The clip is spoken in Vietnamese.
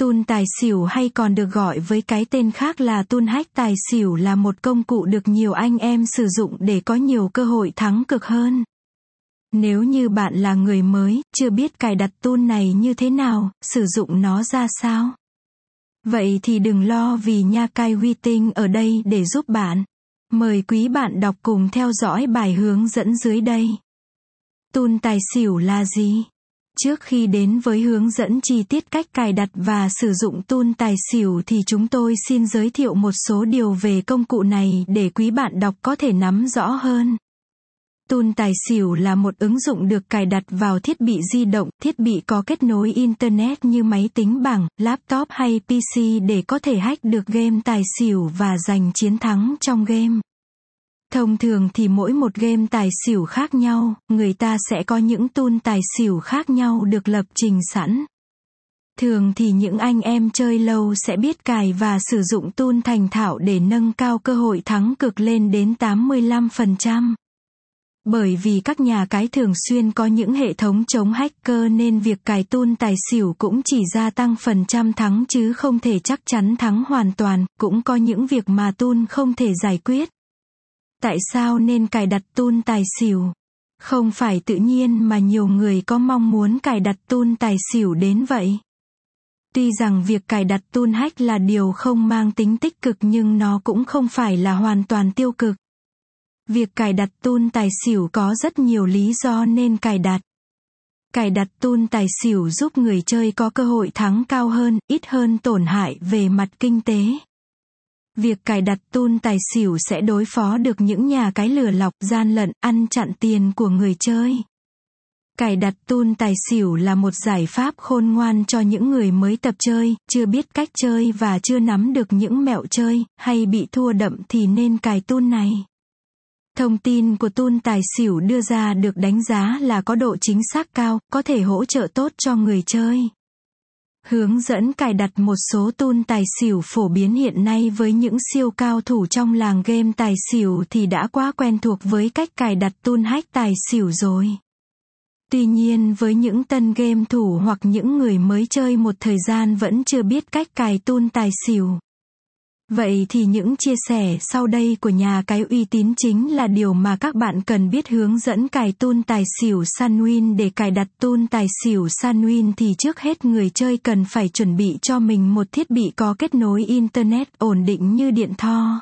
Tun tài xỉu hay còn được gọi với cái tên khác là tun hack tài xỉu là một công cụ được nhiều anh em sử dụng để có nhiều cơ hội thắng cực hơn. Nếu như bạn là người mới, chưa biết cài đặt tool này như thế nào, sử dụng nó ra sao. Vậy thì đừng lo vì nha cai huy tinh ở đây để giúp bạn. Mời quý bạn đọc cùng theo dõi bài hướng dẫn dưới đây. Tool tài xỉu là gì? Trước khi đến với hướng dẫn chi tiết cách cài đặt và sử dụng tool tài xỉu thì chúng tôi xin giới thiệu một số điều về công cụ này để quý bạn đọc có thể nắm rõ hơn. Tool tài xỉu là một ứng dụng được cài đặt vào thiết bị di động, thiết bị có kết nối Internet như máy tính bảng, laptop hay PC để có thể hack được game tài xỉu và giành chiến thắng trong game. Thông thường thì mỗi một game tài xỉu khác nhau, người ta sẽ có những tool tài xỉu khác nhau được lập trình sẵn. Thường thì những anh em chơi lâu sẽ biết cài và sử dụng tool thành thạo để nâng cao cơ hội thắng cực lên đến 85%. Bởi vì các nhà cái thường xuyên có những hệ thống chống hacker nên việc cài tool tài xỉu cũng chỉ gia tăng phần trăm thắng chứ không thể chắc chắn thắng hoàn toàn, cũng có những việc mà tool không thể giải quyết. Tại sao nên cài đặt tool tài xỉu? Không phải tự nhiên mà nhiều người có mong muốn cài đặt tool tài xỉu đến vậy. Tuy rằng việc cài đặt tool hack là điều không mang tính tích cực nhưng nó cũng không phải là hoàn toàn tiêu cực. Việc cài đặt tool tài xỉu có rất nhiều lý do nên cài đặt. Cài đặt tool tài xỉu giúp người chơi có cơ hội thắng cao hơn, ít hơn tổn hại về mặt kinh tế. Việc cài đặt tool tài xỉu sẽ đối phó được những nhà cái lừa lọc gian lận ăn chặn tiền của người chơi. Cài đặt tool tài xỉu là một giải pháp khôn ngoan cho những người mới tập chơi, chưa biết cách chơi và chưa nắm được những mẹo chơi, hay bị thua đậm thì nên cài tool này. Thông tin của tool tài xỉu đưa ra được đánh giá là có độ chính xác cao, có thể hỗ trợ tốt cho người chơi. Hướng dẫn cài đặt một số tool tài xỉu phổ biến hiện nay với những siêu cao thủ trong làng game tài xỉu thì đã quá quen thuộc với cách cài đặt tool hack tài xỉu rồi. Tuy nhiên, với những tân game thủ hoặc những người mới chơi một thời gian vẫn chưa biết cách cài tool tài xỉu. Vậy thì những chia sẻ sau đây của nhà cái uy tín chính là điều mà các bạn cần biết hướng dẫn cài tool tài xỉu sanwin để cài đặt tool tài xỉu sanwin thì trước hết người chơi cần phải chuẩn bị cho mình một thiết bị có kết nối Internet ổn định như điện tho.